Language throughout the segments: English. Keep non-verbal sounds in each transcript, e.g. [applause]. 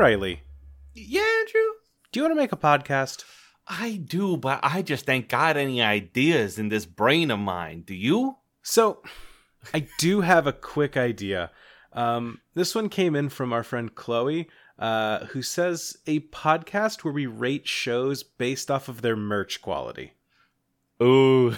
Riley, Yeah, Andrew. do you want to make a podcast? I do, but I just ain't got any ideas in this brain of mine. Do you? So, I do have a quick idea. Um, this one came in from our friend Chloe, uh, who says a podcast where we rate shows based off of their merch quality. Ooh.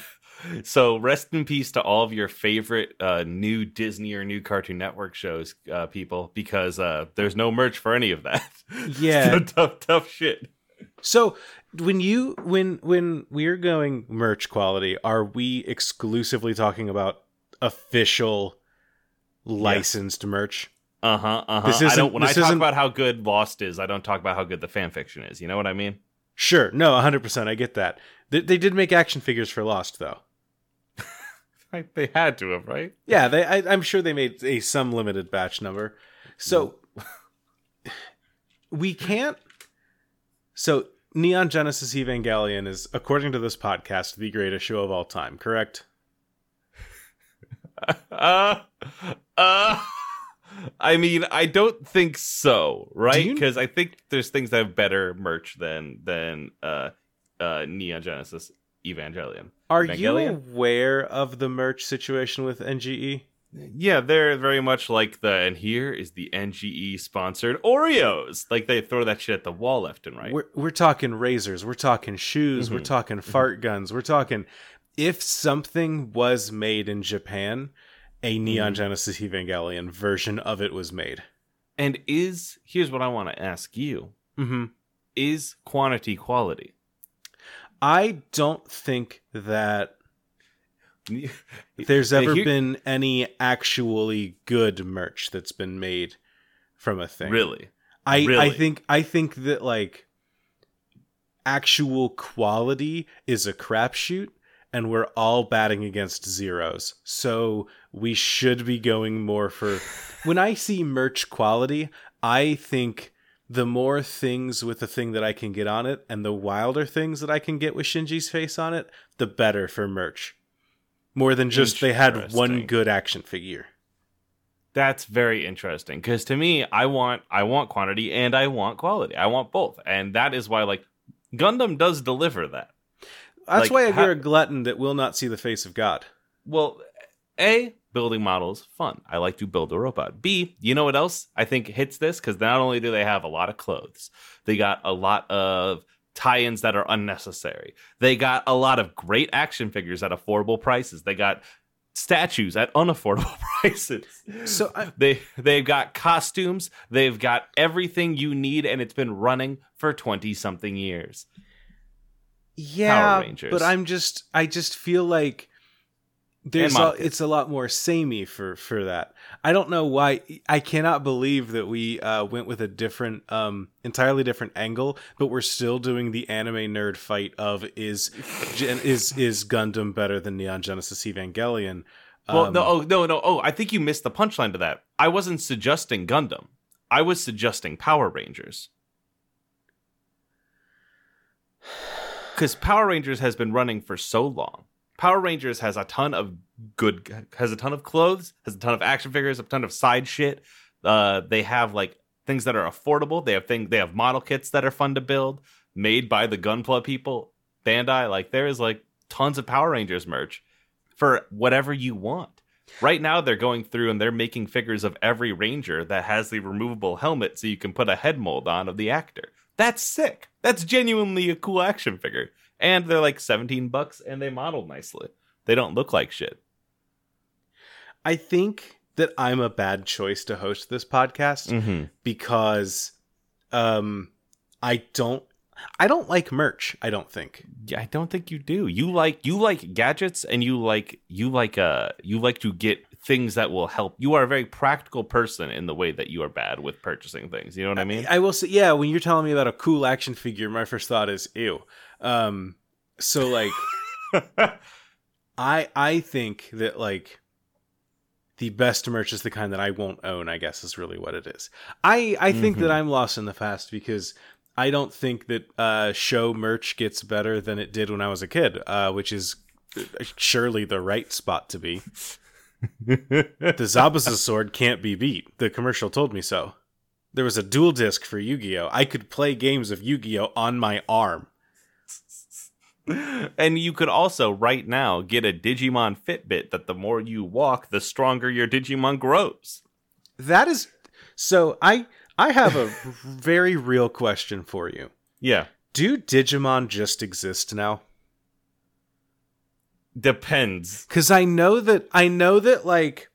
So rest in peace to all of your favorite uh, new Disney or new Cartoon Network shows, uh, people, because uh, there's no merch for any of that. [laughs] Yeah. so tough, tough shit. So, when you when when we're going merch quality, are we exclusively talking about official licensed merch? Uh huh. Uh huh. This isn't- don't. When I talk isn't- about how good Lost is, I don't talk about how good the fan fiction is. You know what I mean? Sure, no, hundred percent. I get that. They, they did make action figures for Lost, though. Like, they had to have, right? Yeah, they. I, I'm sure they made a some limited batch number. So we can't. So Neon Genesis Evangelion is, according to this podcast, the greatest show of all time. Correct? Uh, [laughs] uh. I mean, I don't think so, right? Because I think there's things that have better merch than than uh, uh, Neon Genesis Evangelion. Are Evangelion? you aware of the merch situation with? NGE? Yeah, they're very much like the and here is the NGE sponsored Oreos. Like they throw that shit at the wall left and right. We're we're talking razors, we're talking shoes, we're Mhm. talking fart guns, we're talking if something was made in Japan, a Neon Mhm. Genesis Evangelion version of it was made. and is here's what I want to ask you: hmm Is quantity quality? I don't think that [laughs] there's ever been any actually good merch that's been made from a thing. really. I I think I think that like actual quality is a crapshoot and we're all batting against zeros. So we should be going more for when I see merch quality, I think the more things with the thing that I can get on it and the wilder things that I can get with Shinji's face on it, the better for merch. More than just they had one good action figure. That's very interesting because to me, I want I want quantity and I want quality. I want both, and that is why like Gundam does deliver that. That's Like, why ha- you're a glutton that will not see the face of God. Well, a building models fun. I like to build a robot. B, you know what else I think hits this because not only do they have a lot of clothes, they got a lot of tie-ins that are unnecessary. They got a lot of great action figures at affordable prices. They got statues at unaffordable [laughs] prices. So I, They they've got costumes, they've got everything you need, and it's been running for twenty something years. yeah, Rangers. but I'm just I just feel like there's a, it's a lot more samey for for that. I don't know why I cannot believe that we uh, went with a different um entirely different angle, but we're still doing the anime nerd fight of is is is Gundam better than Neon Genesis Evangelion? Well, Um, no, oh no, no. Oh, I think you missed the punchline to that. I wasn't suggesting Gundam. I was suggesting Power Rangers. [sighs] Because Power Rangers has been running for so long. Power Rangers has a ton of good, has a ton of clothes, has a ton of action figures, a ton of side shit. Uh, they have like things that are affordable. They have things. They have model kits that are fun to build, made by the Gunpla people, Bandai. Like there is like tons of Power Rangers merch for whatever you want. Right now, they're going through and they're making figures of every ranger that has the removable helmet so you can put a head mold on of the actor. That's sick. That's genuinely a cool action figure. And they're like 17 bucks and they model nicely. They don't look like shit. I think that I'm a bad choice to host this podcast Mm-hmm. because um I don't I don't like merch, I don't think. Yeah, I don't think you do. You like you like gadgets and you like you like uh you like to get things that will help. You are a very practical person in the way that you are bad with purchasing things. You know what I mean? I will say yeah, when you're telling me about a cool action figure, my first thought is ew. Um so like [laughs] I I think that like the best merch is the kind that I won't own, I guess is really what it is. I I think Mhm. that I'm lost in the past because I don't think that uh show merch gets better than it did when I was a kid, uh which is surely the right spot to be. [laughs] The Zabuza sword can't be beat. The commercial told me so. There was a Duel Disk for Yu-Gi-Oh. I could play games of Yu-Gi-Oh on my arm. And you could also right now get a Digimon Fitbit that the more you walk, the stronger your Digimon grows. That is so I I have a [laughs] very real question for you. Yeah. Do Digimon just exist now? Depends. Cuz I know that I know that like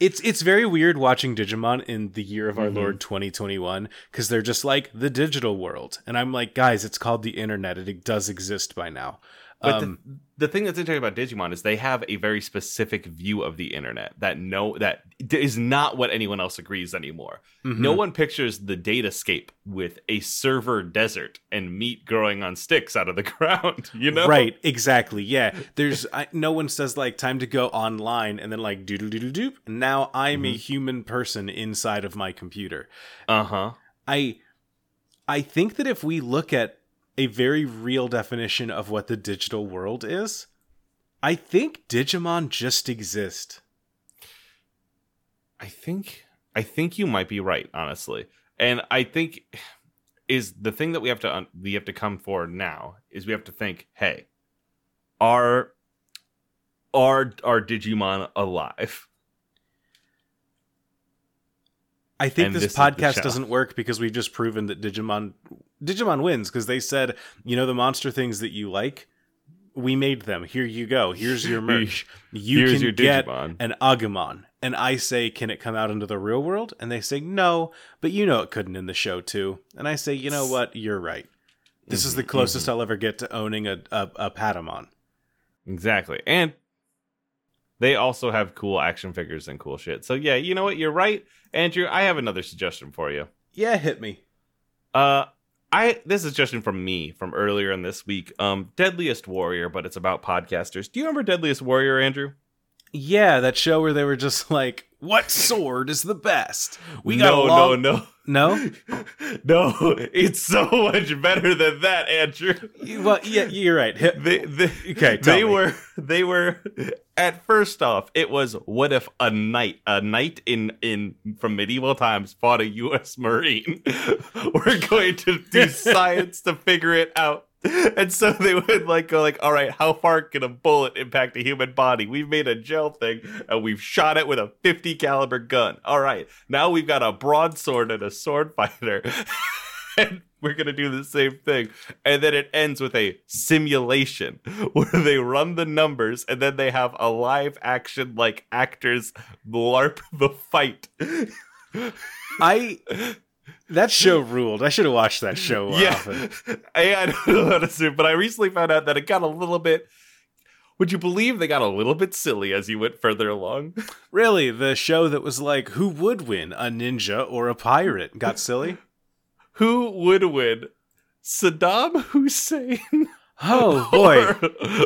it's it's very weird watching Digimon in the year of our Mhm. Lord 2021 because they're just like the digital world, and I'm like, guys, it's called the internet. It does exist by now. But Um, the, the thing that's interesting about Digimon is they have a very specific view of the internet that no that is not what anyone else agrees anymore. No mhm. one pictures the datascape with a server desert and meat growing on sticks out of the [laughs] ground. You know, Right, exactly. Yeah. There's I, no one says like time to go online and then like doodle doodle doop. And now I'm a human person inside of my computer. Uh huh. I I think that if we look at a very real definition of what the digital world is, I think Digimon just exist. I think I think you might be right, honestly, and I think is the thing that we have to we have to come for now is we have to think, hey, are are are Digimon alive? I think And this, this podcast doesn't work because we've just proven that Digimon Digimon wins because they said, you know, the monster things that you like, we made them. Here you go. Here's your [laughs] merch. You Here's can your get Digimon. an Agumon. And I say, can it come out into the real world? And they say, no, but you know it couldn't in the show too. And I say, you know what? You're right. This is the closest I'll ever get to owning a, a, a Patamon. Exactly. And they also have cool action figures and cool shit. So yeah, you know what? You're right, Andrew. I have another suggestion for you. Yeah, hit me. Uh I this is just from me from earlier in this week. Um Deadliest Warrior, but it's about podcasters. Do you remember Deadliest Warrior, Andrew? Yeah, that show where they were just [laughs] like, what sword is the best? We got no, a long... no, no. No? [laughs] no, it's so much better than that, Andrew. Well, yeah, you're right. They, they, Okay, they me. were they were at first off it was what if a knight a knight in in from medieval times fought a U.S. Marine. [laughs] we're going to do science to figure it out. [laughs] And so they would like go like, all right, how far can a bullet impact a human body? We've made a gel thing and we've shot it with a 50 caliber gun. All right, now we've got a broadsword and a sword fighter. [laughs] and we're gonna do the same thing. And then it ends with a simulation [laughs] where they run the numbers and then they have a live action like actors LARP the fight. I that show ruled. I should have watched that show more [laughs] yeah, often. [laughs] I, I don't know how to say, but I recently found out that it got a little bit. Would you believe they got a little bit silly as you went further along? [laughs] Really, the show that was like, who would win, a ninja or a pirate, got silly. Who would win, Saddam Hussein Oh boy!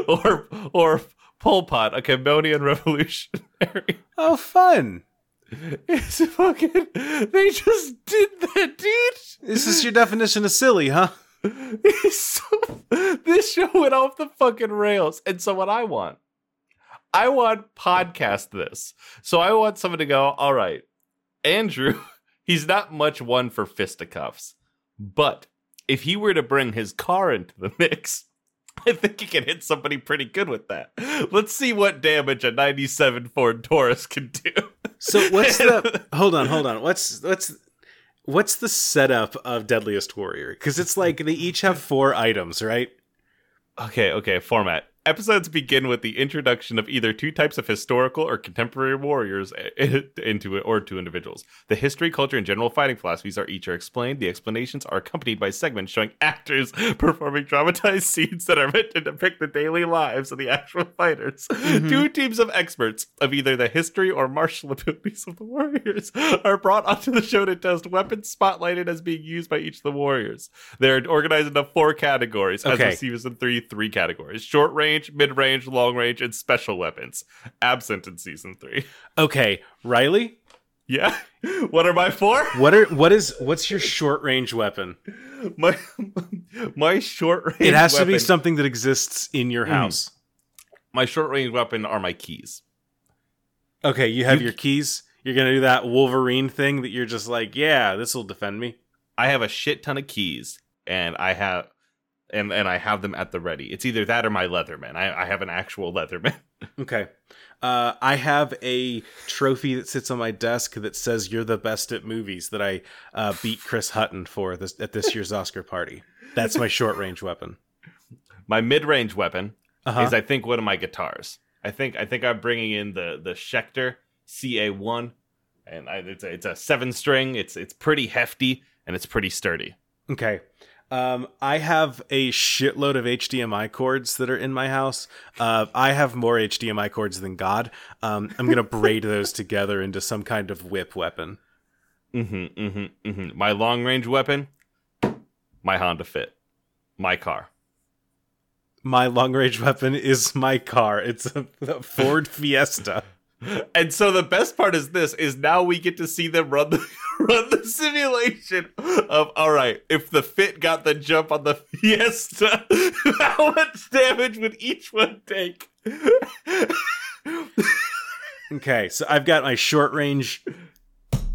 or or or Pol Pot, a Cambodian revolutionary? Oh, fun! It's fucking. They just did that, dude. This is your definition of silly, huh? So, this show went off the fucking rails. And so what I want, I want podcast this. So I want someone to go, all right, Andrew, [laughs] he's not much one for fisticuffs, but if he were to bring his car into the mix, [laughs] I think he can hit somebody pretty good with that. Let's see what damage a 97 Ford Taurus can do. So what's the? [laughs] hold on, hold on. What's what's what's the setup of Deadliest Warrior? Because it's like they each have four items, right? Okay, okay, format. Episodes begin with the introduction of either two types of historical or contemporary warriors eh, eh, into it or to individuals. The history, culture, and general fighting philosophies are each are explained. The explanations are accompanied by segments showing actors [laughs] performing dramatized [laughs] scenes that are meant to depict the daily lives of the actual fighters. Mm-hmm. Two teams of experts of either the history or martial [laughs] abilities of the warriors are brought onto the show to test weapons spotlighted as being used by each of the warriors. They're organized into four categories, as Okay. of season three, three categories: short range, mid range, long range, and special weapons. Absent in season three. Okay, Riley, Yeah. [laughs] What are my four? what are what is what's your short range weapon? My my short range. It has to be something that exists in your Mm. house. My short range weapon are my keys. Okay, you have You- your keys. You're gonna do that Wolverine thing that you're just like, yeah, this will defend me. I have a shit ton of keys, and I have and and I have them at the ready. It's either that or my Leatherman. I, I have an actual [laughs] Leatherman. Okay. Uh, I have a trophy that sits on my desk that says "You're the best at movies" that I uh, beat Chris Hutton for this at this year's Oscar party. That's my short range weapon. my mid range weapon Uh-huh. is I think one of my guitars. I think I think I'm bringing in the the Schecter CA1, and I, it's a, it's a seven string. It's it's pretty hefty and it's pretty sturdy. Okay. Um, I have a shitload of HDMI cords that are in my house. Uh, I have more HDMI cords than God. Um, I'm gonna [laughs] braid those together into some kind of whip weapon. Mm-hmm, mm-hmm, mm-hmm. My long range weapon, my Honda Fit, my car. My long range weapon is my car. It's a, a Ford Fiesta. [laughs] And so the best part is this: is now we get to see them run the [laughs] run the simulation of all right. If the Fit got the jump on the [laughs] Fiesta, [laughs] how much damage would each one take? Okay, so I've got my short range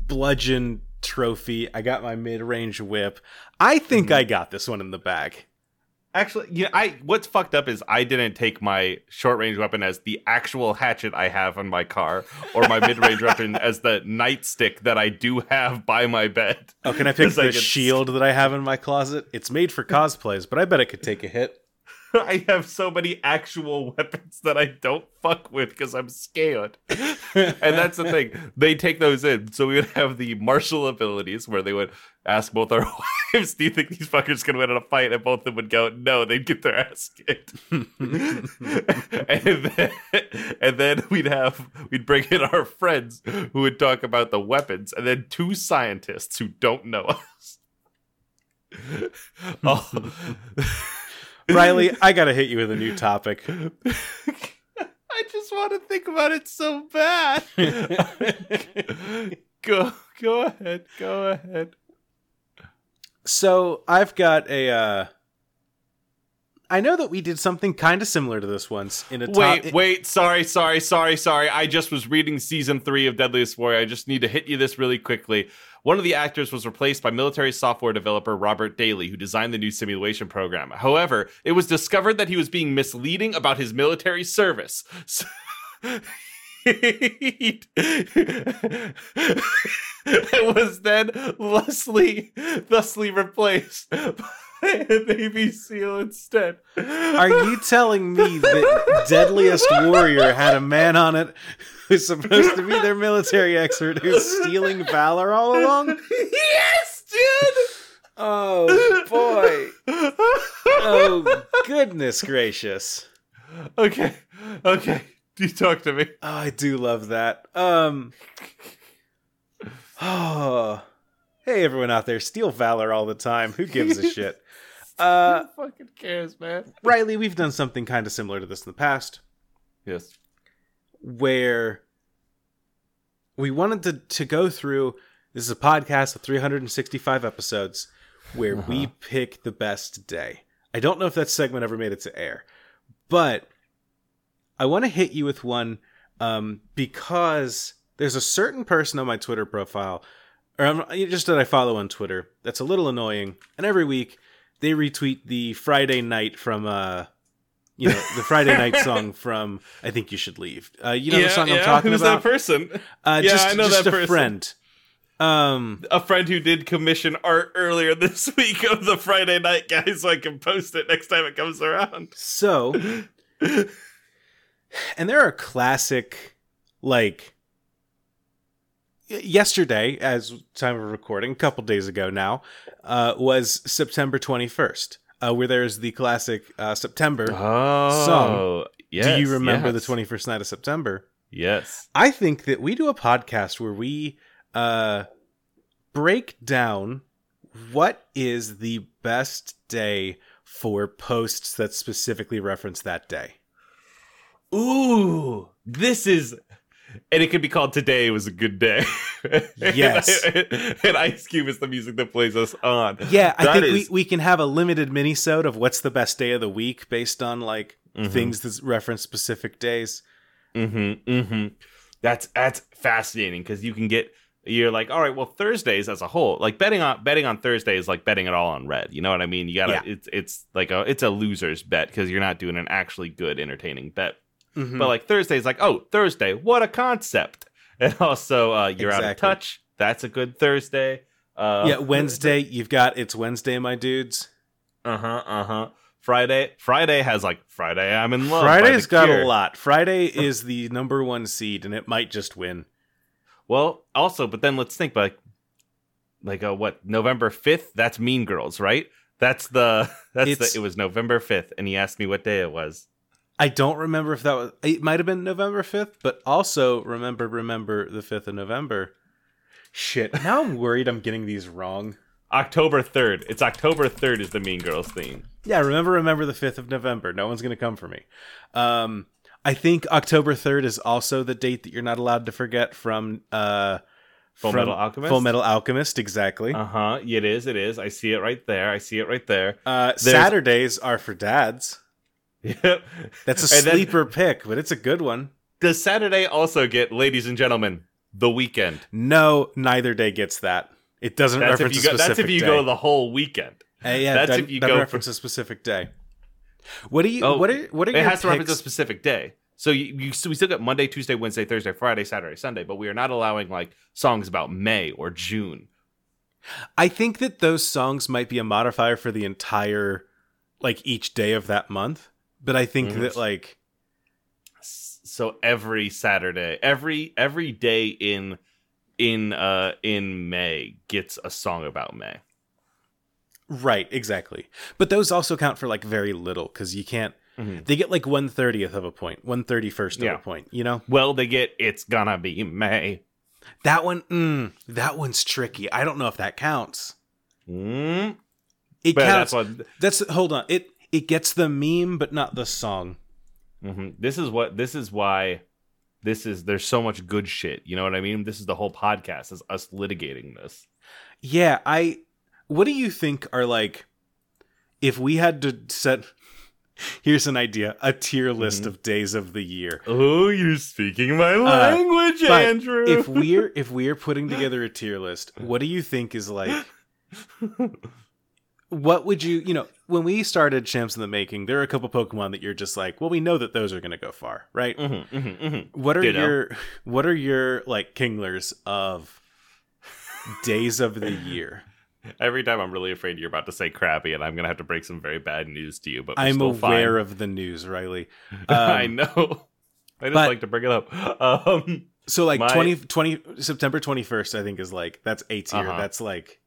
bludgeon trophy. I got my mid range whip. I think mm-hmm. I got this one in the bag. Actually, yeah, I what's fucked up is I didn't take my short range weapon as the actual hatchet I have on my car, or my [laughs] mid range weapon as the nightstick that I do have by my bed. Oh, can I pick [laughs] the shield that I have in my closet? It's made for cosplays, but I bet it could take a hit. [laughs] I have so many actual weapons that I don't fuck with because I'm scared. and that's the thing. They take those in. So we would have the martial abilities where they would ask both our [laughs] wives, Do you think these fuckers can win in a fight? And both of them would go, No, they'd get their ass kicked. [laughs] and then and then we'd have we'd bring in our friends who would talk about the weapons, and then two scientists who don't know us. oh. Riley, [laughs] I gotta hit you with a new topic. I just want to think about it so bad. [laughs] go, go ahead, go ahead. So I've got a. Uh, I know that we did something kind of similar to this once in a Wait, wait, sorry, sorry, sorry, sorry. I just was reading season three of Deadliest Warrior. I just need to hit you this really quickly. One of the actors was replaced by military software developer Robert Daly, who designed the new simulation program. However, it was discovered that he was being misleading about his military service. [laughs] So- [laughs] [laughs] it was then thusly, thusly replaced [laughs] by a Navy SEAL instead. Are you telling me that Deadliest Warrior had a man on it who's supposed to be their military expert who's stealing valor all along? yes, dude. Oh boy! Oh goodness gracious! Okay, okay. You talk to me. Oh, I do love that. Um. Oh, [sighs] hey everyone out there! Steal valor all the time. Who gives a [laughs] shit? Uh, Who fucking cares, man? Riley, we've done something kind of similar to this in the past, Yes. where we wanted to to go through. This is a podcast of 365 episodes, where we pick the best day. I don't know if that segment ever made it to air, but I want to hit you with one um, because there's a certain person on my Twitter profile, or just that I follow on Twitter, that's a little annoying. And every week they retweet the Friday night from, uh, you know, the Friday [laughs] night song from "I Think You Should Leave." Uh, you know the song I'm talking Who's about. Who's that person? uh, Yeah, just, I know just that a person. friend. Um, A friend who did commission art earlier [laughs] this week of the Friday night guy, so I can post it next time it comes around. So, [laughs] and there are classic, like, yesterday, as time of recording, a couple days ago now, uh, was September 21st, uh, where there's the classic uh, September. Oh, Song. Yes, Do you remember yes. the 21st night of September? Yes. I think that we do a podcast where we uh, break down what is the best day for posts that specifically reference that day. Ooh, this is. And it could be called "Today Was a Good Day." [laughs] Yes. and, [laughs] and Ice Cube is the music that plays us on. Yeah, I think is- we, we can have a limited mini-sode of what's the best day of the week based on like Mhm. things that reference specific days. Mm-hmm. Mm-hmm. That's that's fascinating because you can get you're like, all right, well Thursdays as a whole, like betting on betting on Thursday is like betting it all on red. You know what I mean? You gotta Yeah. it's it's like a it's a loser's bet because you're not doing an actually good entertaining bet. Mhm. But like Thursday's like, oh Thursday, what a concept. [laughs] And also uh, you're out of touch. That's a good Thursday. Uh, yeah, Wednesday, you've got it's Wednesday, my dudes. Uh huh. Uh huh. Friday. Friday has like Friday. I'm in love. Friday's got Cure. a lot. Friday [laughs] is the number one seed, and it might just win. Well, also, but then let's think like, like uh, what November fifth? That's Mean Girls, right? That's the [laughs] that's the. It was November fifth, and he asked me what day it was. I don't remember if that was. It might have been November fifth, but also remember, remember the fifth of November. Shit. Now I'm worried I'm getting these wrong. October third. It's October third is the Mean Girls theme. Yeah, remember, remember the fifth of November. No one's gonna come for me. Um, I think October third is also the date that you're not allowed to forget from uh, Full from Metal Alchemist. Full Metal Alchemist, exactly. Uh huh. It is. It is. I see it right there. I see it right there. Uh, Saturdays are for dads. Yep. That's a And then- sleeper pick, but it's a good one. Does Saturday also get, ladies and gentlemen, the weekend? No, neither day gets that. It doesn't That's reference if you go. That's if you day. go the whole weekend. Uh, yeah, that's that, if you go reference a specific day. What do you? Oh, what are? What are It your has to reference a specific day. So you, you so we still got Monday, Tuesday, Wednesday, Thursday, Friday, Saturday, Sunday, but we are not allowing like songs about May or June. I think that those songs might be a modifier for the entire, like each day of that month. But I think Mhm. that like So every Saturday, every every day in in uh in May gets a song about May. right, exactly. But those also count for like very little because you can't. Mhm. They get like one thirtieth of a point, one thirty first of Yeah. a point. You know Well, they get it's gonna be May. that one. Mm, that one's tricky. I don't know if that counts. Mm, It but counts. that's what That's hold on. It it gets the meme, but not the song. hmm This is what this is why this is there's so much good shit. You know what I mean? This is the whole podcast is us litigating this. Yeah, I. What do you think are like? If we had to set, [laughs] here's an idea: a tier list Mhm. of days of the year. Oh, you're speaking my language, Uh, Andrew. If we're if we're putting [laughs] together a tier list, what do you think is like? [laughs] What would you you know when we started Champs in the Making? There are a couple Pokemon that you're just like, well, we know that those are going to go far, right? Mhm, mhm, mhm. What are Ditto. your what are your like kinglers of days of the year? Every time I'm really afraid you're about to say Krabby, and I'm gonna have to break some very bad news to you. But I'm still aware fine. of the news, Riley. [laughs] I Um, know. I just but- like to bring it up. [laughs] Um, So like My- 20, 20 September 21st I think is like that's A tier. Uh-huh. That's like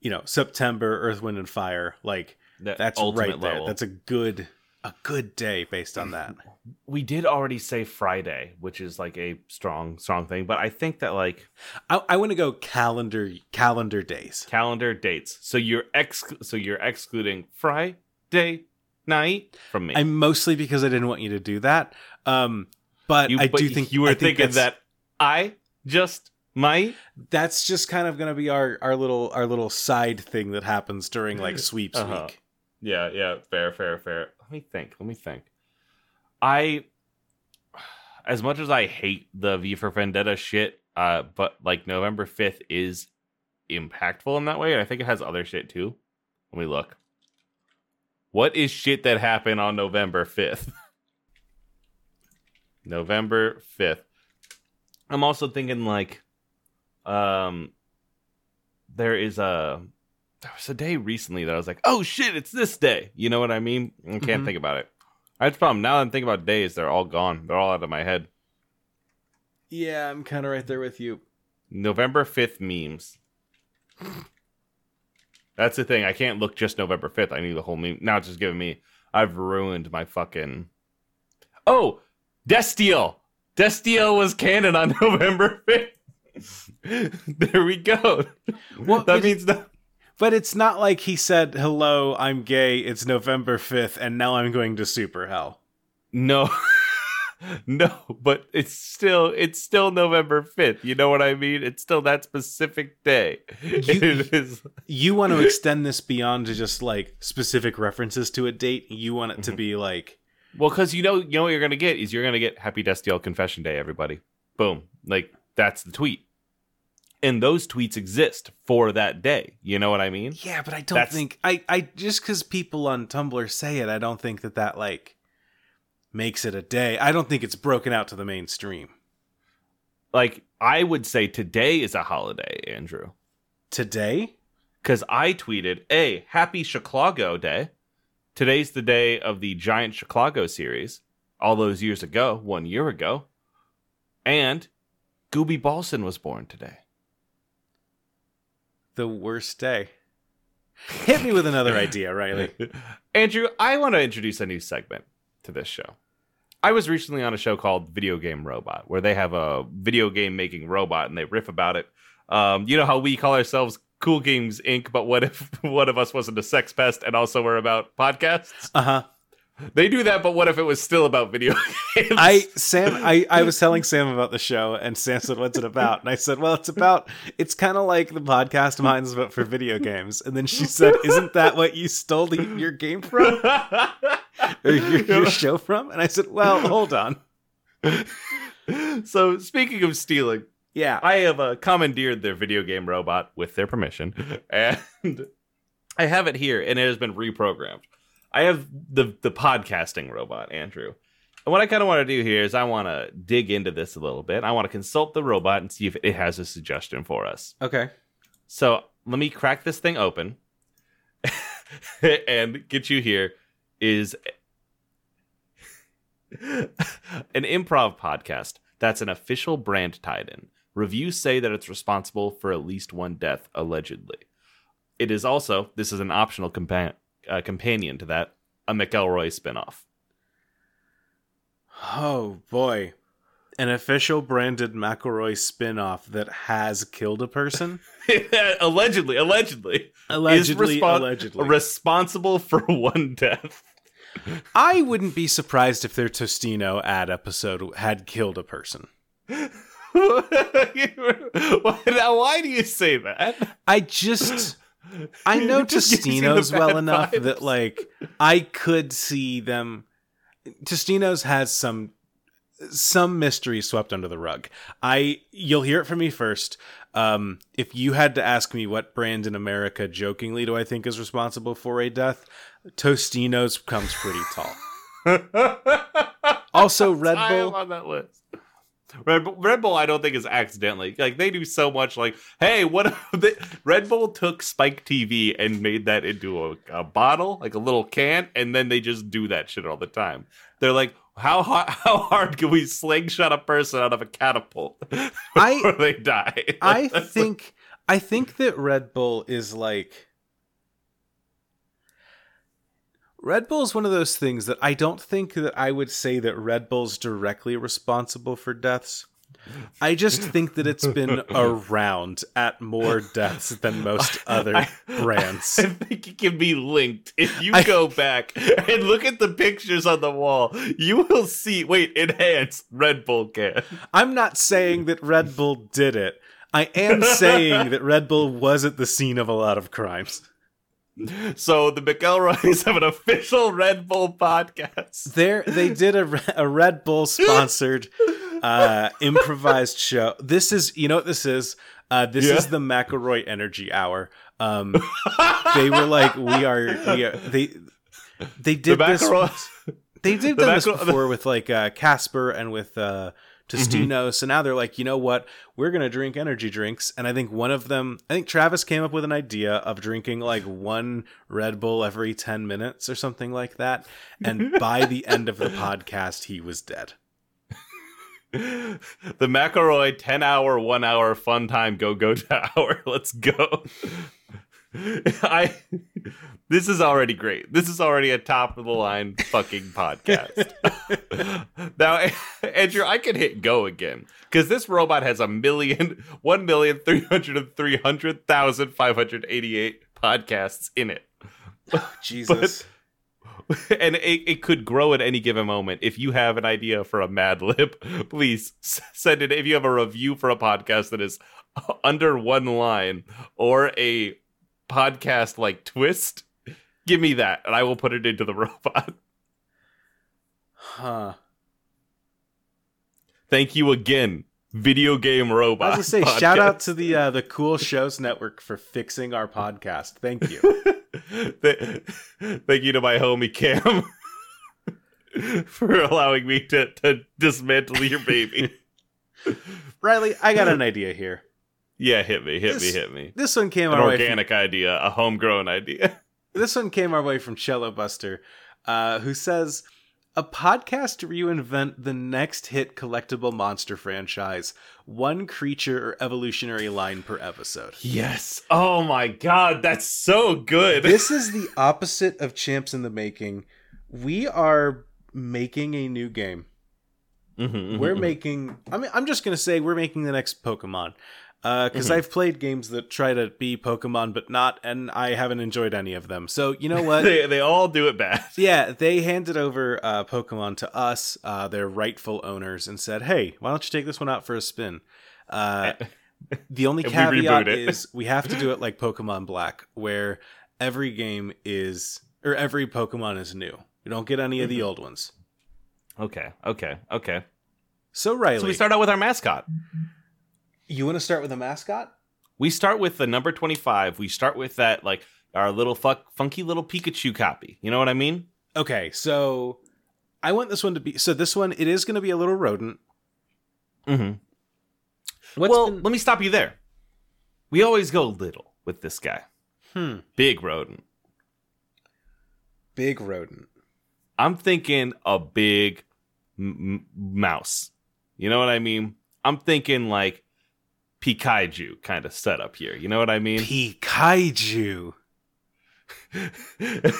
you know, September Earth Wind and Fire like that that's right there. level. That's a good a good day based on that. [laughs] we did already say Friday, which is like a strong, strong thing. But I think that like I, I want to go calendar calendar days. calendar dates. So you're ex. So you're excluding Friday night from me. I'm mostly because I didn't want you to do that. Um but you, I but do think you were I thinking that I just might. that's just kind of going to be our our little our little side thing that happens during like sweeps Uh-huh. week. Yeah, yeah, fair, fair, fair. Let me think. Let me think. I, as much as I hate the V for Vendetta shit, uh, but like November fifth is impactful in that way, and I think it has other shit too. Let me look. What is shit that happened on November fifth? [laughs] November fifth. I'm also thinking like, um, there is a there was a day recently that I was like, oh shit, it's this day. You know what I mean? I can't Mhm. think about it. That's the problem. Now that I'm thinking about days, they're all gone. They're all out of my head. Yeah, I'm kind of right there with you. November 5th memes. That's the thing. I can't look just November 5th. I need the whole meme. Now it's just giving me. I've ruined my fucking. Oh! Destiel! Destiel was canon on [laughs] November 5th. [laughs] there we go. Well, that means that. But it's not like he said, "Hello, I'm gay. It's November 5th and now I'm going to super hell." No. [laughs] no, but it's still it's still November 5th. You know what I mean? It's still that specific day. [laughs] is You want to extend this beyond to just like specific references to a date. You want it to Mhm. be like Well, cuz you know you know what you're going to get is you're going to get Happy Destiel Confession Day everybody. Boom. Like that's the tweet. And those tweets exist for that day. You know what I mean? Yeah, but I don't That's- think I I just because people on Tumblr say it, I don't think that that like makes it a day. I don't think it's broken out to the mainstream Like I would say today is a holiday, Andrew. today. Because I tweeted, "Hey, happy Chicago Day! Today's the day of the giant Chicago series. All those years ago, one year ago, and Gooby Balson was born today. The worst day. Hit me with another idea, Riley. [laughs] Andrew, I want to introduce a new segment to this show. I was recently on a show called Video Game Robot, where they have a video game making robot and they riff about it. Um, you know how we call ourselves Cool Games Inc., but what if [laughs] one of us wasn't a sex pest and also were about podcasts? Uh huh. They do that, but what if it was still about video games? I Sam, I [laughs] I was telling Sam about the show, and Sam said, "What's it about?" And I said, "Well, it's about. It's kind of like the podcast Mines, but for video games." And then she said, "Isn't that what you stole the, your game from, or your, your [laughs] show from?" And I said, "Well, hold on. so speaking of stealing, Yeah, I have uh, commandeered their video game robot with their permission, and [laughs] I have it here, and it has been reprogrammed. I have the the podcasting robot, Andrew. And what I kind of want to do here is I want to dig into this a little bit. I want to consult the robot and see if it has a suggestion for us. okay." So let me crack this thing open [laughs] and get you here is [laughs] an improv podcast that's an official brand tied in. Reviews say that it's responsible for at least one death, allegedly. It is also, this is an optional compa- uh, companion to that, a McElroy spinoff. Oh boy, an official branded McElroy spin-off that has killed a person. [laughs] allegedly, allegedly. Allegedly, respon- allegedly. Responsible for [laughs] one death. I wouldn't be surprised if their Tostino ad episode had killed a person. why, [laughs] now, why do you say that? I just I [laughs] know Just gives you the Tostinos well enough vibes. that like I could see them Tostinos has some some mystery swept under the rug. I you'll hear it from me first. Um, if you had to ask me what brand in America jokingly do I think is responsible for a death, Tostinos comes pretty tall. [laughs] Also Red Bull on that list. Red Bull, Red Bull, I don't think is accidentally like they do so much. Like, hey, what? [laughs] they, Red Bull took Spike TV and made that into a, a bottle, like a little can, and then they just do that shit all the time. They're like, how hard, [laughs] how hard can we slingshot a person out of a catapult [laughs] I- before they die? I think I think that Red Bull is like Red Bull is one of those things that I don't think that I would say that Red Bull's directly responsible for deaths. I just think that it's been [laughs] around at more deaths than most [laughs] other I- brands. I think it can be linked. If you I- go back and look at the pictures on the wall, you will see. Wait, enhance Red Bull can. I'm not saying that Red Bull did it. I am saying [laughs] that Red Bull was at the scene of a lot of crimes. So the McElroys have an official Red Bull podcast. There, they did a, a Red Bull sponsored uh, improvised show. This is, you know what this is? Uh, this Yeah. is the McElroy Energy Hour. Um, they were like, we are, we are. They they The did this. They did the this before with like uh, Casper and with uh, Mm-hmm. Tostinos, So now they're like, you know what? We're gonna drink energy drinks, and I think one of them, I think Travis came up with an idea of drinking like one Red Bull every ten minutes or something like that, and by the end of the podcast, he was dead. [laughs] the McElroy 10 hour, one hour fun time go go to [laughs] hour. Let's go. [laughs] I this is already great. This is already a top of the line fucking podcast. [laughs] now, [laughs] Andrew, I could hit go again because this robot has a million, one million three hundred and three hundred thousand five hundred eighty-eight podcasts in it. Jesus. and it, it could grow at any given moment. If you have an idea for a Mad Lib, please send it. If you have a review for a podcast that is under one line or a podcast like Twist, give me that and I will put it into the [laughs] robot. huh. Thank you again video game robot. I was gonna say, shout out to the uh, the Cool Shows Network for fixing our podcast. Thank you. [laughs] Thank you to my homie Cam [laughs] for allowing me to, to dismantle your baby. Riley, I got an idea here. Yeah, hit me, hit me, hit me. This one came An our way. From, organic idea, a homegrown idea. [laughs] this one came our way from Cello Buster, uh, who says a podcast to reinvent the next hit collectible monster franchise, one creature or evolutionary line per episode. Yes. Oh my god, that's so good. this is the opposite of Champs in the Making. We are making a new game. Mhm, we're mhm, making i mean i'm just gonna say we're making the next pokemon because Mhm. i've played games that try to be pokemon but not and i haven't enjoyed any of them so you know what [laughs] they they all do it bad. [laughs] yeah they handed over uh, pokemon to us uh, their rightful owners and said hey why don't you take this one out for a spin uh, [laughs] the only we caveat it. is we have to do it like pokemon black where every game is or every pokemon is new we don't get any of the Mhm. old ones Okay, okay, okay. so riley So we start out with our mascot. You want to start with a mascot We start with the number 25. We start with that like our little fuck, funky little Pikachu copy. You know what I mean? Okay, so I want this one to be so this one it is going to be a little rodent. Mm-hmm. What's well, been- let me stop you there. We always go little with this guy. hmm, Big rodent. big rodent. I'm thinking a big m- m- mouse. You know what I mean? I'm thinking like Pikachu kind of setup here. You know what I mean? Pikachu. [laughs] and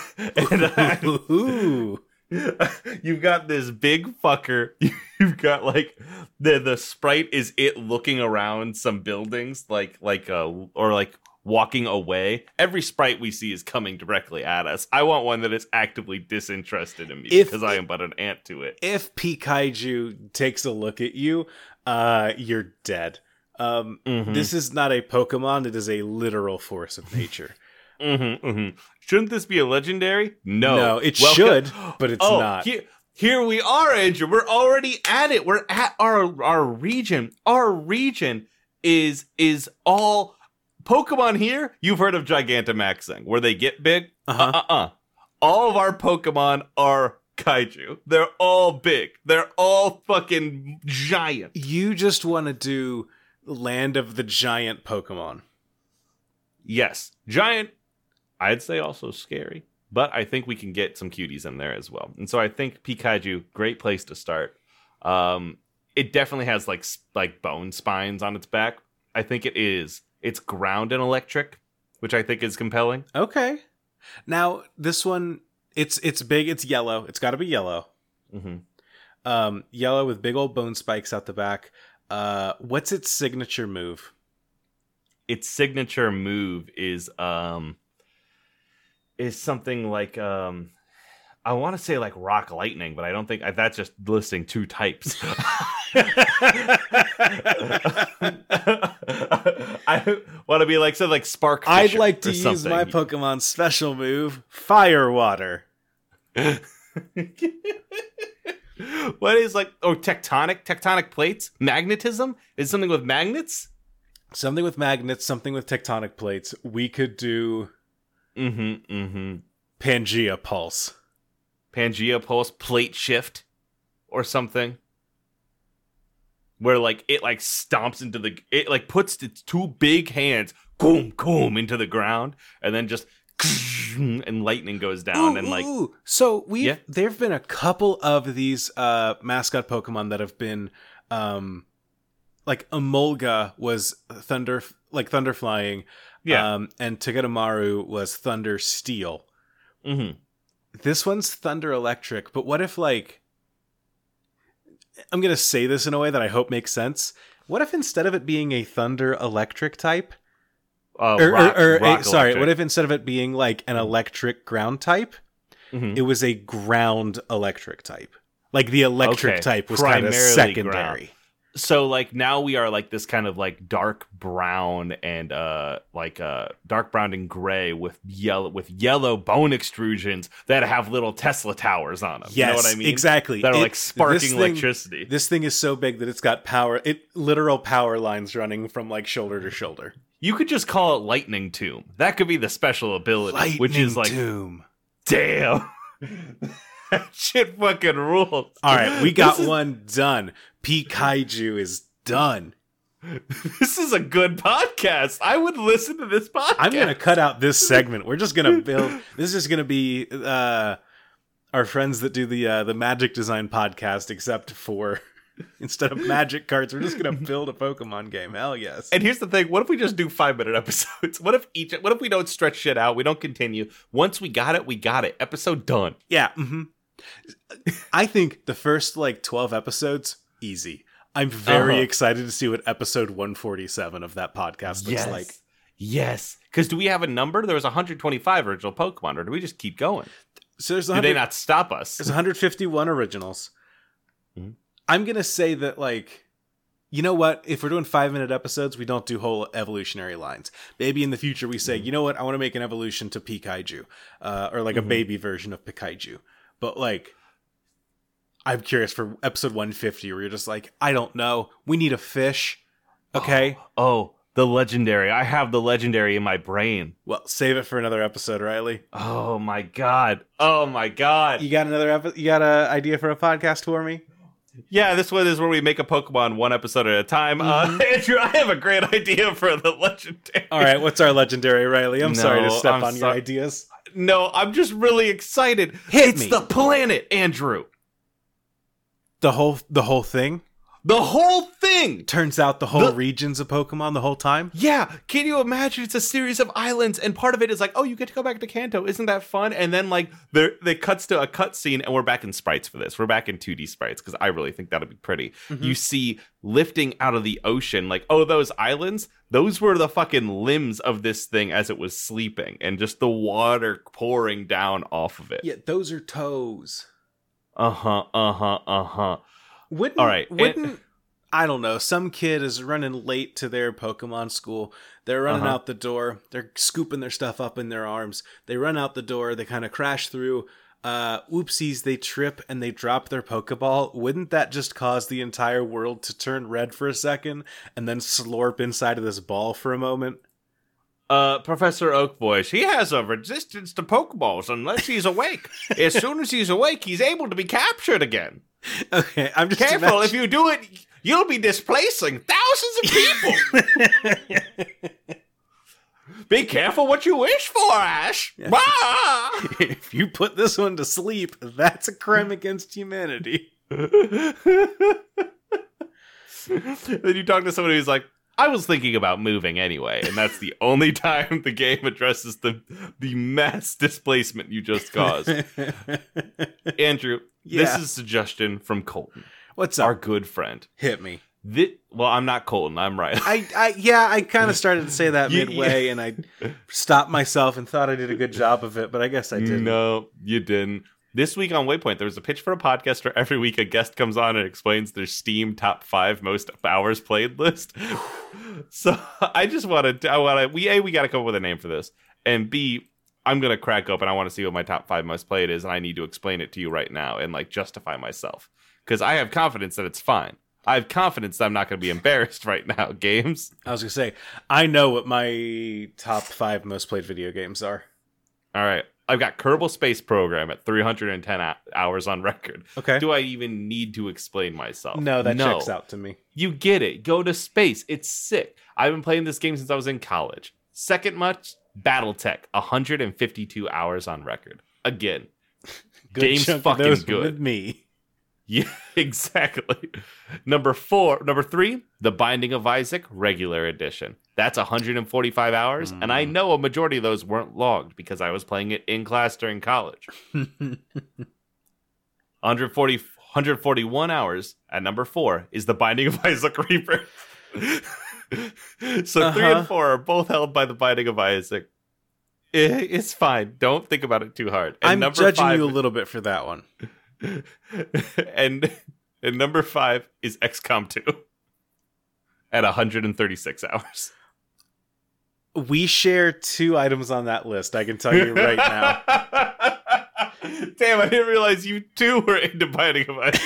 you've got this big fucker. [laughs] You've got like the the sprite is it looking around some buildings, like like uh or like walking away. Every sprite we see is coming directly at us. I want one that is actively disinterested in me If- because I am but an ant to it. If Pikachu takes a look at you, uh you're dead. Um Mhm. this is not a Pokemon, it is a literal force of nature. Mhm, mhm. Shouldn't this be a legendary? No, No, it Welcome- should, but it's [gasps] oh, not. Here, here we are, Andrew. We're already at it. We're at our our region. Our region is is all Pokemon here. You've heard of Gigantamaxing, where they get big. Uh-huh. Uh uh uh. All of our Pokemon are kaiju. They're all big. They're all fucking giant. You just want to do Land of the Giant Pokemon. Yes, giant. I'd say also scary, but I think we can get some cuties in there as well. And so I think Pikachu, great place to start. Um, it definitely has like like bone spines on its back. I think it is. It's ground and electric, which I think is compelling. Okay. Now this one, it's it's big. It's yellow. It's got to be yellow. hmm Um, yellow with big old bone spikes out the back. Uh, what's its signature move? Its signature move is um is something like um I want to say like rock lightning, but I don't think that's just listing two types. [laughs] I want to be like something like spark. I'd like to use something. my Pokemon special move, Fire Water. [laughs] [laughs] what is like oh tectonic tectonic plates magnetism is something with magnets. Something with magnets, something with tectonic plates. We could do Mm-hmm. Mm-hmm. Pangea Pulse. Pangea Pulse plate shift or something. Where like it like stomps into the it like puts its two big hands boom boom into the ground and then just [laughs] and lightning goes down Ooh, and like ooh. so we Yeah. there've been a couple of these uh mascot Pokemon that have been um like Emolga was thunder like thunder flying yeah. um and Togedemaru was thunder steel. mm-hmm. This one's thunder electric, but what if like I'm going to say this in a way that I hope makes sense. What if instead of it being a thunder electric type uh, or, rock- or, or rock a, sorry, what if instead of it being like an electric ground type, Mhm. it was a ground electric type? Like the electric Okay, type was kind of secondary. ground. so like now we are like this kind of like dark brown and uh like uh dark brown and gray with yellow with yellow bone extrusions that have little Tesla towers on them. Yes, you know what I mean? exactly. That are It- like sparking this thing- electricity. This thing is so big that it's got power. It literal power lines running from like shoulder to shoulder. You could just call it lightning tomb. That could be the special ability, which is like tomb. damn. [laughs] that shit fucking rules. All right, we got is- one done. Pikaiju is done. [laughs] This is a good podcast. I would listen to this podcast. I'm gonna cut out this segment. We're just gonna build. This is gonna be uh, our friends that do the uh, the magic design podcast, except for [laughs] instead of magic cards, we're just gonna build a Pokemon game. Hell yes. And here's the thing: what if we just do five minute [laughs] episodes? What if each? What if we don't stretch shit out? We don't continue. Once we got it, we got it. Episode done. Yeah. hmm I think the first like 12 episodes, easy. I'm very Uh-huh. excited to see what episode 147 of that podcast looks like. yes. Because do we have a number? There was 125 original Pokemon, or do we just keep going? So there's Do they not stop us? there's 151 originals. Mhm. I'm gonna say that like, you know what? If we're doing five minute episodes, we don't do whole evolutionary lines. Maybe in the future we say, you know what? I want to make an evolution to Pikaiju, uh, or like a Mhm. baby version of Pikaiju. But like, I'm curious for episode 150 where you're just like, I don't know. We need a fish. Okay. [gasps] Oh, the legendary. I have the legendary in my brain. Well, save it for another episode, Riley. Oh my god. Oh my god. You got another epi- you got an idea for a podcast for me? Yeah, this one is where we make a Pokemon one episode at a time. Uh, [laughs] Andrew, I have a great idea for the legendary. All right, what's our legendary, Riley? I'm sorry to step I'm on your ideas. No, I'm just really excited. Hit it's me. the planet, Andrew. The whole the whole thing The whole thing. turns out the whole The- region's a Pokemon the whole time. Yeah, can you imagine? It's a series of islands, and part of it is like, oh, you get to go back to Kanto. Isn't that fun? And then like there, they cuts to a cutscene, and we're back in sprites for this. We're back in 2D sprites because I really think that'd be pretty. Mhm. You see lifting out of the ocean, like, oh, those islands. Those were the fucking limbs of this thing as it was sleeping, and just the water pouring down off of it. Yeah, those are toes. Uh huh. Uh huh. Uh huh. Wouldn't All right, Wouldn't I don't know. Some kid is running late to their Pokemon school. They're running Uh-huh. out the door. They're scooping their stuff up in their arms. They run out the door. They kind of crash through. Uh, oopsies, they trip and they drop their Pokeball. Wouldn't that just cause the entire world to turn red for a second and then slurp inside of this ball for a moment? Uh, Professor Oakvoice, he has a resistance to Pokeballs unless he's awake. [laughs] as soon as he's awake, he's able to be captured again. Okay, I'm just Careful, imagine- if you do it, you'll be displacing thousands of people. [laughs] be careful what you wish for, Ash. Bah! [laughs] if you put this one to sleep, that's a crime against humanity. then you talk to somebody who's like, I was thinking about moving anyway, and that's the only [laughs] time the game addresses the the mass displacement you just caused. [laughs] Andrew, this is a suggestion from Colton, What's up? our good friend. Hit me. Thi- well, I'm not Colton. I'm right. I, I yeah, I kind of [laughs] started to say that midway, and I stopped myself and thought I did a good job of it, but I guess I didn't. No, you didn't. This week on Waypoint, there was a pitch for a podcast where every week a guest comes on and explains their Steam top five most hours played list. [laughs] so I just want to, I want to, we a we got to come up with a name for this, and b I'm gonna crack open. I want to see what my top five most played is, and I need to explain it to you right now and like justify myself because I have confidence that it's fine. I have confidence that I'm not going to be embarrassed right now. [laughs] Games. I was gonna say I know what my top five most played video games are. All right. I've got Kerbal Space Program at 310 hou- hours on record. Okay. Do I even need to explain myself? no, that checks out to me. You get it. Go to space. It's sick. I've been playing this game since I was in college. Second much, Battletech, 152 hours on record. Again. [laughs] Good Game's fucking good. with me. Yeah, [laughs] exactly. Number four, number three, The Binding of Isaac, regular edition. That's 145 hours, and I Mm. know a majority of those weren't logged because I was playing it in class during college. [laughs] 140, 141 hours at number four is The Binding of [laughs] Isaac Rebirth. so three Uh-huh. and four are both held by The Binding of Isaac. It's fine. Don't think about it too hard. And I'm judging five- you a [laughs] little bit for that one. and and number five is XCOM 2. at 136 hours. We share two items on that list. I can tell you right now. [laughs] Damn, I didn't realize you two were into Binding of Isaac.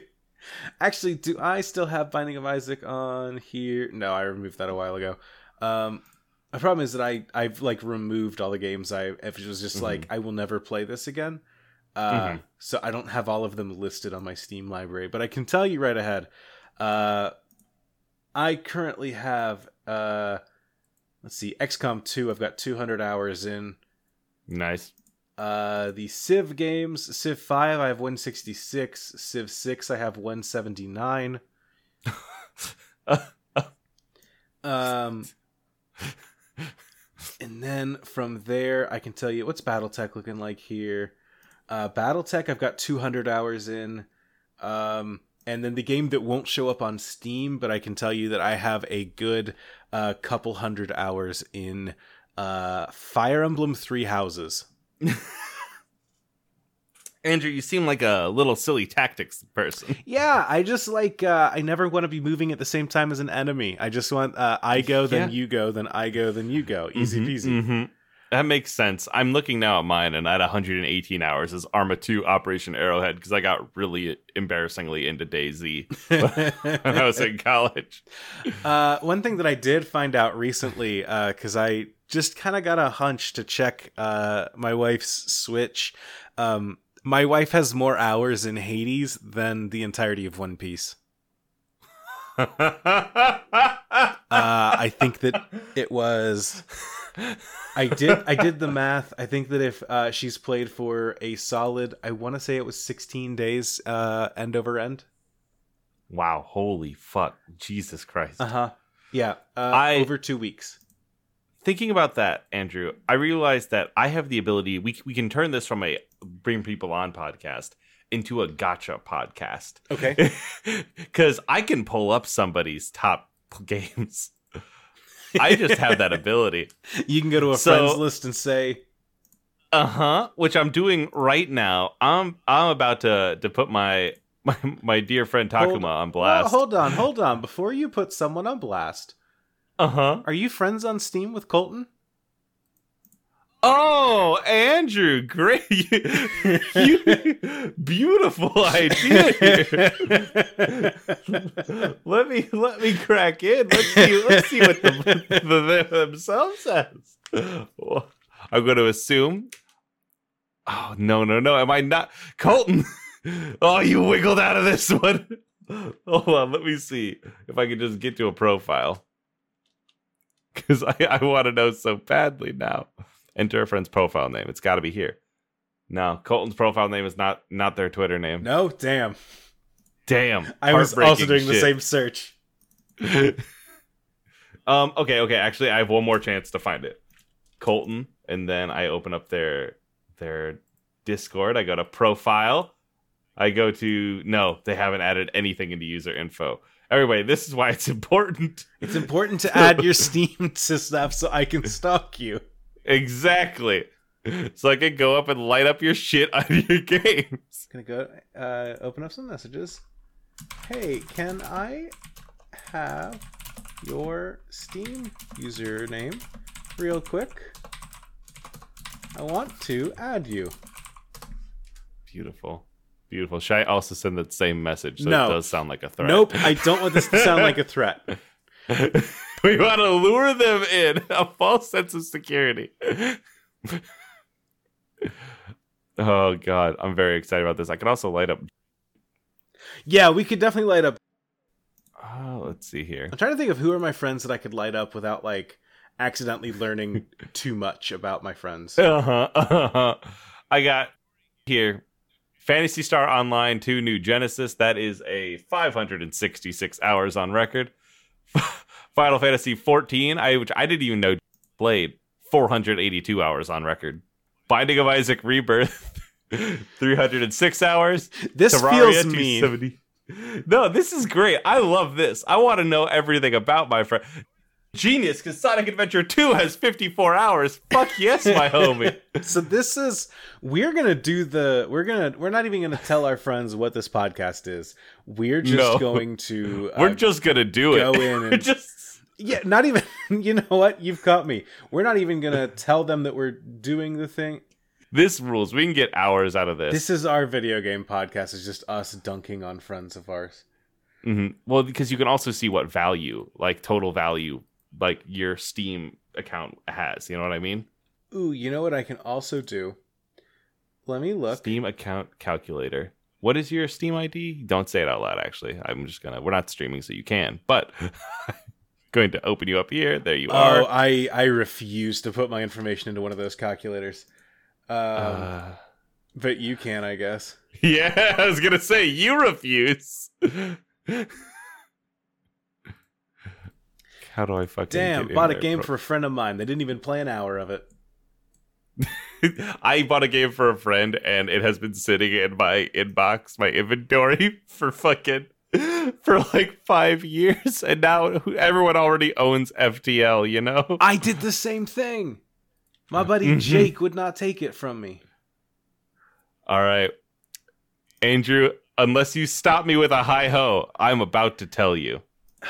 [laughs] Actually, do I still have Binding of Isaac on here? No, I removed that a while ago. Um, the problem is that I I've like removed all the games. I if it was just Mm-hmm. like I will never play this again. Uh, so I don't have all of them listed on my Steam library, but I can tell you right ahead. Uh, I currently have uh, let's see, XCOM two. I've got 200 hours in. nice. Uh, the Civ games, Civ 5, I have 166. Civ 6, I have 179. [laughs] um, and then from there, I can tell you what's BattleTech looking like here. Uh, BattleTech, I've got 200 hours in. Um, and then the game that won't show up on Steam, but I can tell you that I have a good uh, couple hundred hours in uh, Fire Emblem Three Houses. [laughs] Andrew, you seem like a little silly tactics person. [laughs] Yeah, I just like uh, I never want to be moving at the same time as an enemy. I just want uh, I go, then Yeah. you go, then I go, then you go. Easy peasy. Mhm. That makes sense. I'm looking now at mine, and I had 118 hours as Arma 2 Operation Arrowhead because I got really embarrassingly into DayZ when I was in college. [laughs] uh, one thing that I did find out recently, because I just kind of got a hunch to check uh, my wife's Switch. Um, my wife has more hours in Hades than the entirety of One Piece. [laughs] Uh, I think that it was. [laughs] I did. I did the math. I think that if uh, she's played for a solid, I want to say it was 16 days, uh, end over end. wow, holy fuck. Jesus Christ. Uh huh. Yeah. Uh, I- over two weeks. Thinking about that, Andrew, I realized that I have the ability, we, we can turn this from a bring people on podcast into a gotcha podcast. Okay. [laughs] Because I can pull up somebody's top games. I just have that ability. [laughs] You can go to a So- friends list and say, Uh huh. Which I'm doing right now. I'm I'm about to to put my [laughs] my, my dear friend Takuma Hold- on "Oh, blast. hold on, hold on. Before you put someone on blast, Uh huh. are you friends on Steam with Colton? Oh, Andrew, great! [laughs] you, beautiful idea. Here. let me let me crack in. Let's see. Let's see what the, the, the themselves says. I'm going to assume. Oh no no no! Am I not Colton? [laughs] Oh, you wiggled out of this one. Hold on, let me see if I can just get to a profile because I, I want to know so badly now. Enter a friend's profile name. It's got to be here. No, Colton's profile name is not not their Twitter name. No, damn. Damn, [laughs] I was also doing the same search. [laughs] um. Okay. Okay. Actually, I have one more chance to find it. Colton, and then I open up their their Discord. I go to profile. I go to no. They haven't added anything into user info. Anyway, this is why it's [laughs] important. It's important to add your Steam to stuff so I can stalk you. Exactly. So I can go up and light up your shit [laughs] on your games. Gonna go uh, open up some messages. Hey, can I have your Steam username real quick? I want to add you. Beautiful. Beautiful. Should I also send that same message so No. it does sound like a threat? Nope, I don't want this to sound like a [laughs] threat. [laughs] [laughs] we want to lure them in [laughs] a false sense of security. [laughs] oh god, I'm very excited about this. I can also light up. Yeah, we could definitely light up. Oh, let's see here. I'm trying to think of who are my friends that I could light up without like accidentally learning too much about my friends. Uh-huh, uh-huh. I got here Phantasy Star Online 2 New Genesis. That is a 566 hours on record. Final Fantasy 14, I which I didn't even know played 482 hours on record. Binding of Isaac Rebirth [laughs] 306 hours. This Terraria feels mean. No, this is great. I love this. I want to know everything about my friend. Genius, because Sonic Adventure 2 has 54 hours. Fuck yes, my homie. [laughs] so this is we're gonna do the we're gonna we're not even gonna tell our friends what this podcast is. We're just No. going to uh, We're just gonna do it. go in [laughs] We're and- just yeah, not even [laughs] you know what you've caught me. We're not even gonna [laughs] tell them that we're doing the thing. this rules. We can get hours out of this. This is our video game podcast. It's just us dunking on friends of ours. Mm-hmm. Well, because you can also see what value, like total value, like your Steam account has. You know what I mean? Ooh, you know what I can also do? Let me look. Steam account calculator. What is your Steam ID? Don't say it out loud. Actually, I'm just gonna. We're not streaming, so you can. But [laughs] going to open you up here. There you are. Oh. I I refuse to put my information into one of those calculators. Um, Uh, but you can, I guess. [laughs] yeah, I was gonna say you refuse. [laughs] How do I fucking Damn, bought a game bro? for a friend of mine. They didn't even play an hour of it. [laughs] I bought a game for a friend and it has been sitting in my inbox, my inventory for fucking [laughs] for like 5 years and now everyone already owns FTL, you know? I did the same thing. My [laughs] buddy Mhm. Jake would not take it from me. All right. Andrew, unless you stop me with a hi ho, I'm about to tell you. [sighs]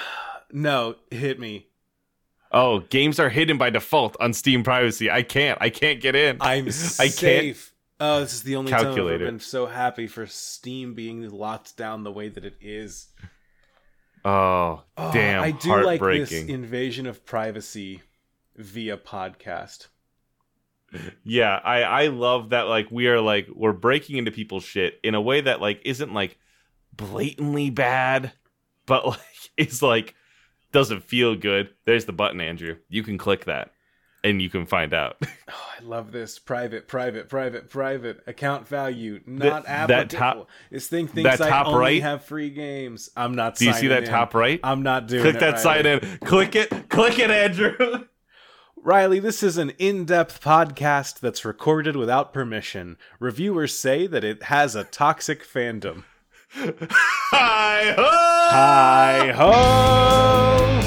No, hit me. Oh, games are hidden by default on Steam privacy. I can't. I can't get in. I'm I safe. Oh, this is the only time I've ever been so happy for Steam being locked down the way that it is. oh, Oh, damn. I do like this invasion of privacy via podcast. Yeah, I I love that like we are like we're breaking into people's shit in a way that like isn't like blatantly bad, but [laughs] like it's like doesn't feel good. There's the button, Andrew. You can click that and you can find out. [laughs] Oh, I love this private, private, private, private account value, not that applicable. top- this thing thinks that I only right- have free games. I'm not. Do you see that in. top right? I'm not doing it. Click that sign Riley. in. Click it. Click it, Andrew. [laughs] Riley, this is an in-depth podcast that's recorded without permission. Reviewers say that it has a toxic fandom. [laughs] Hi ho! Hi ho!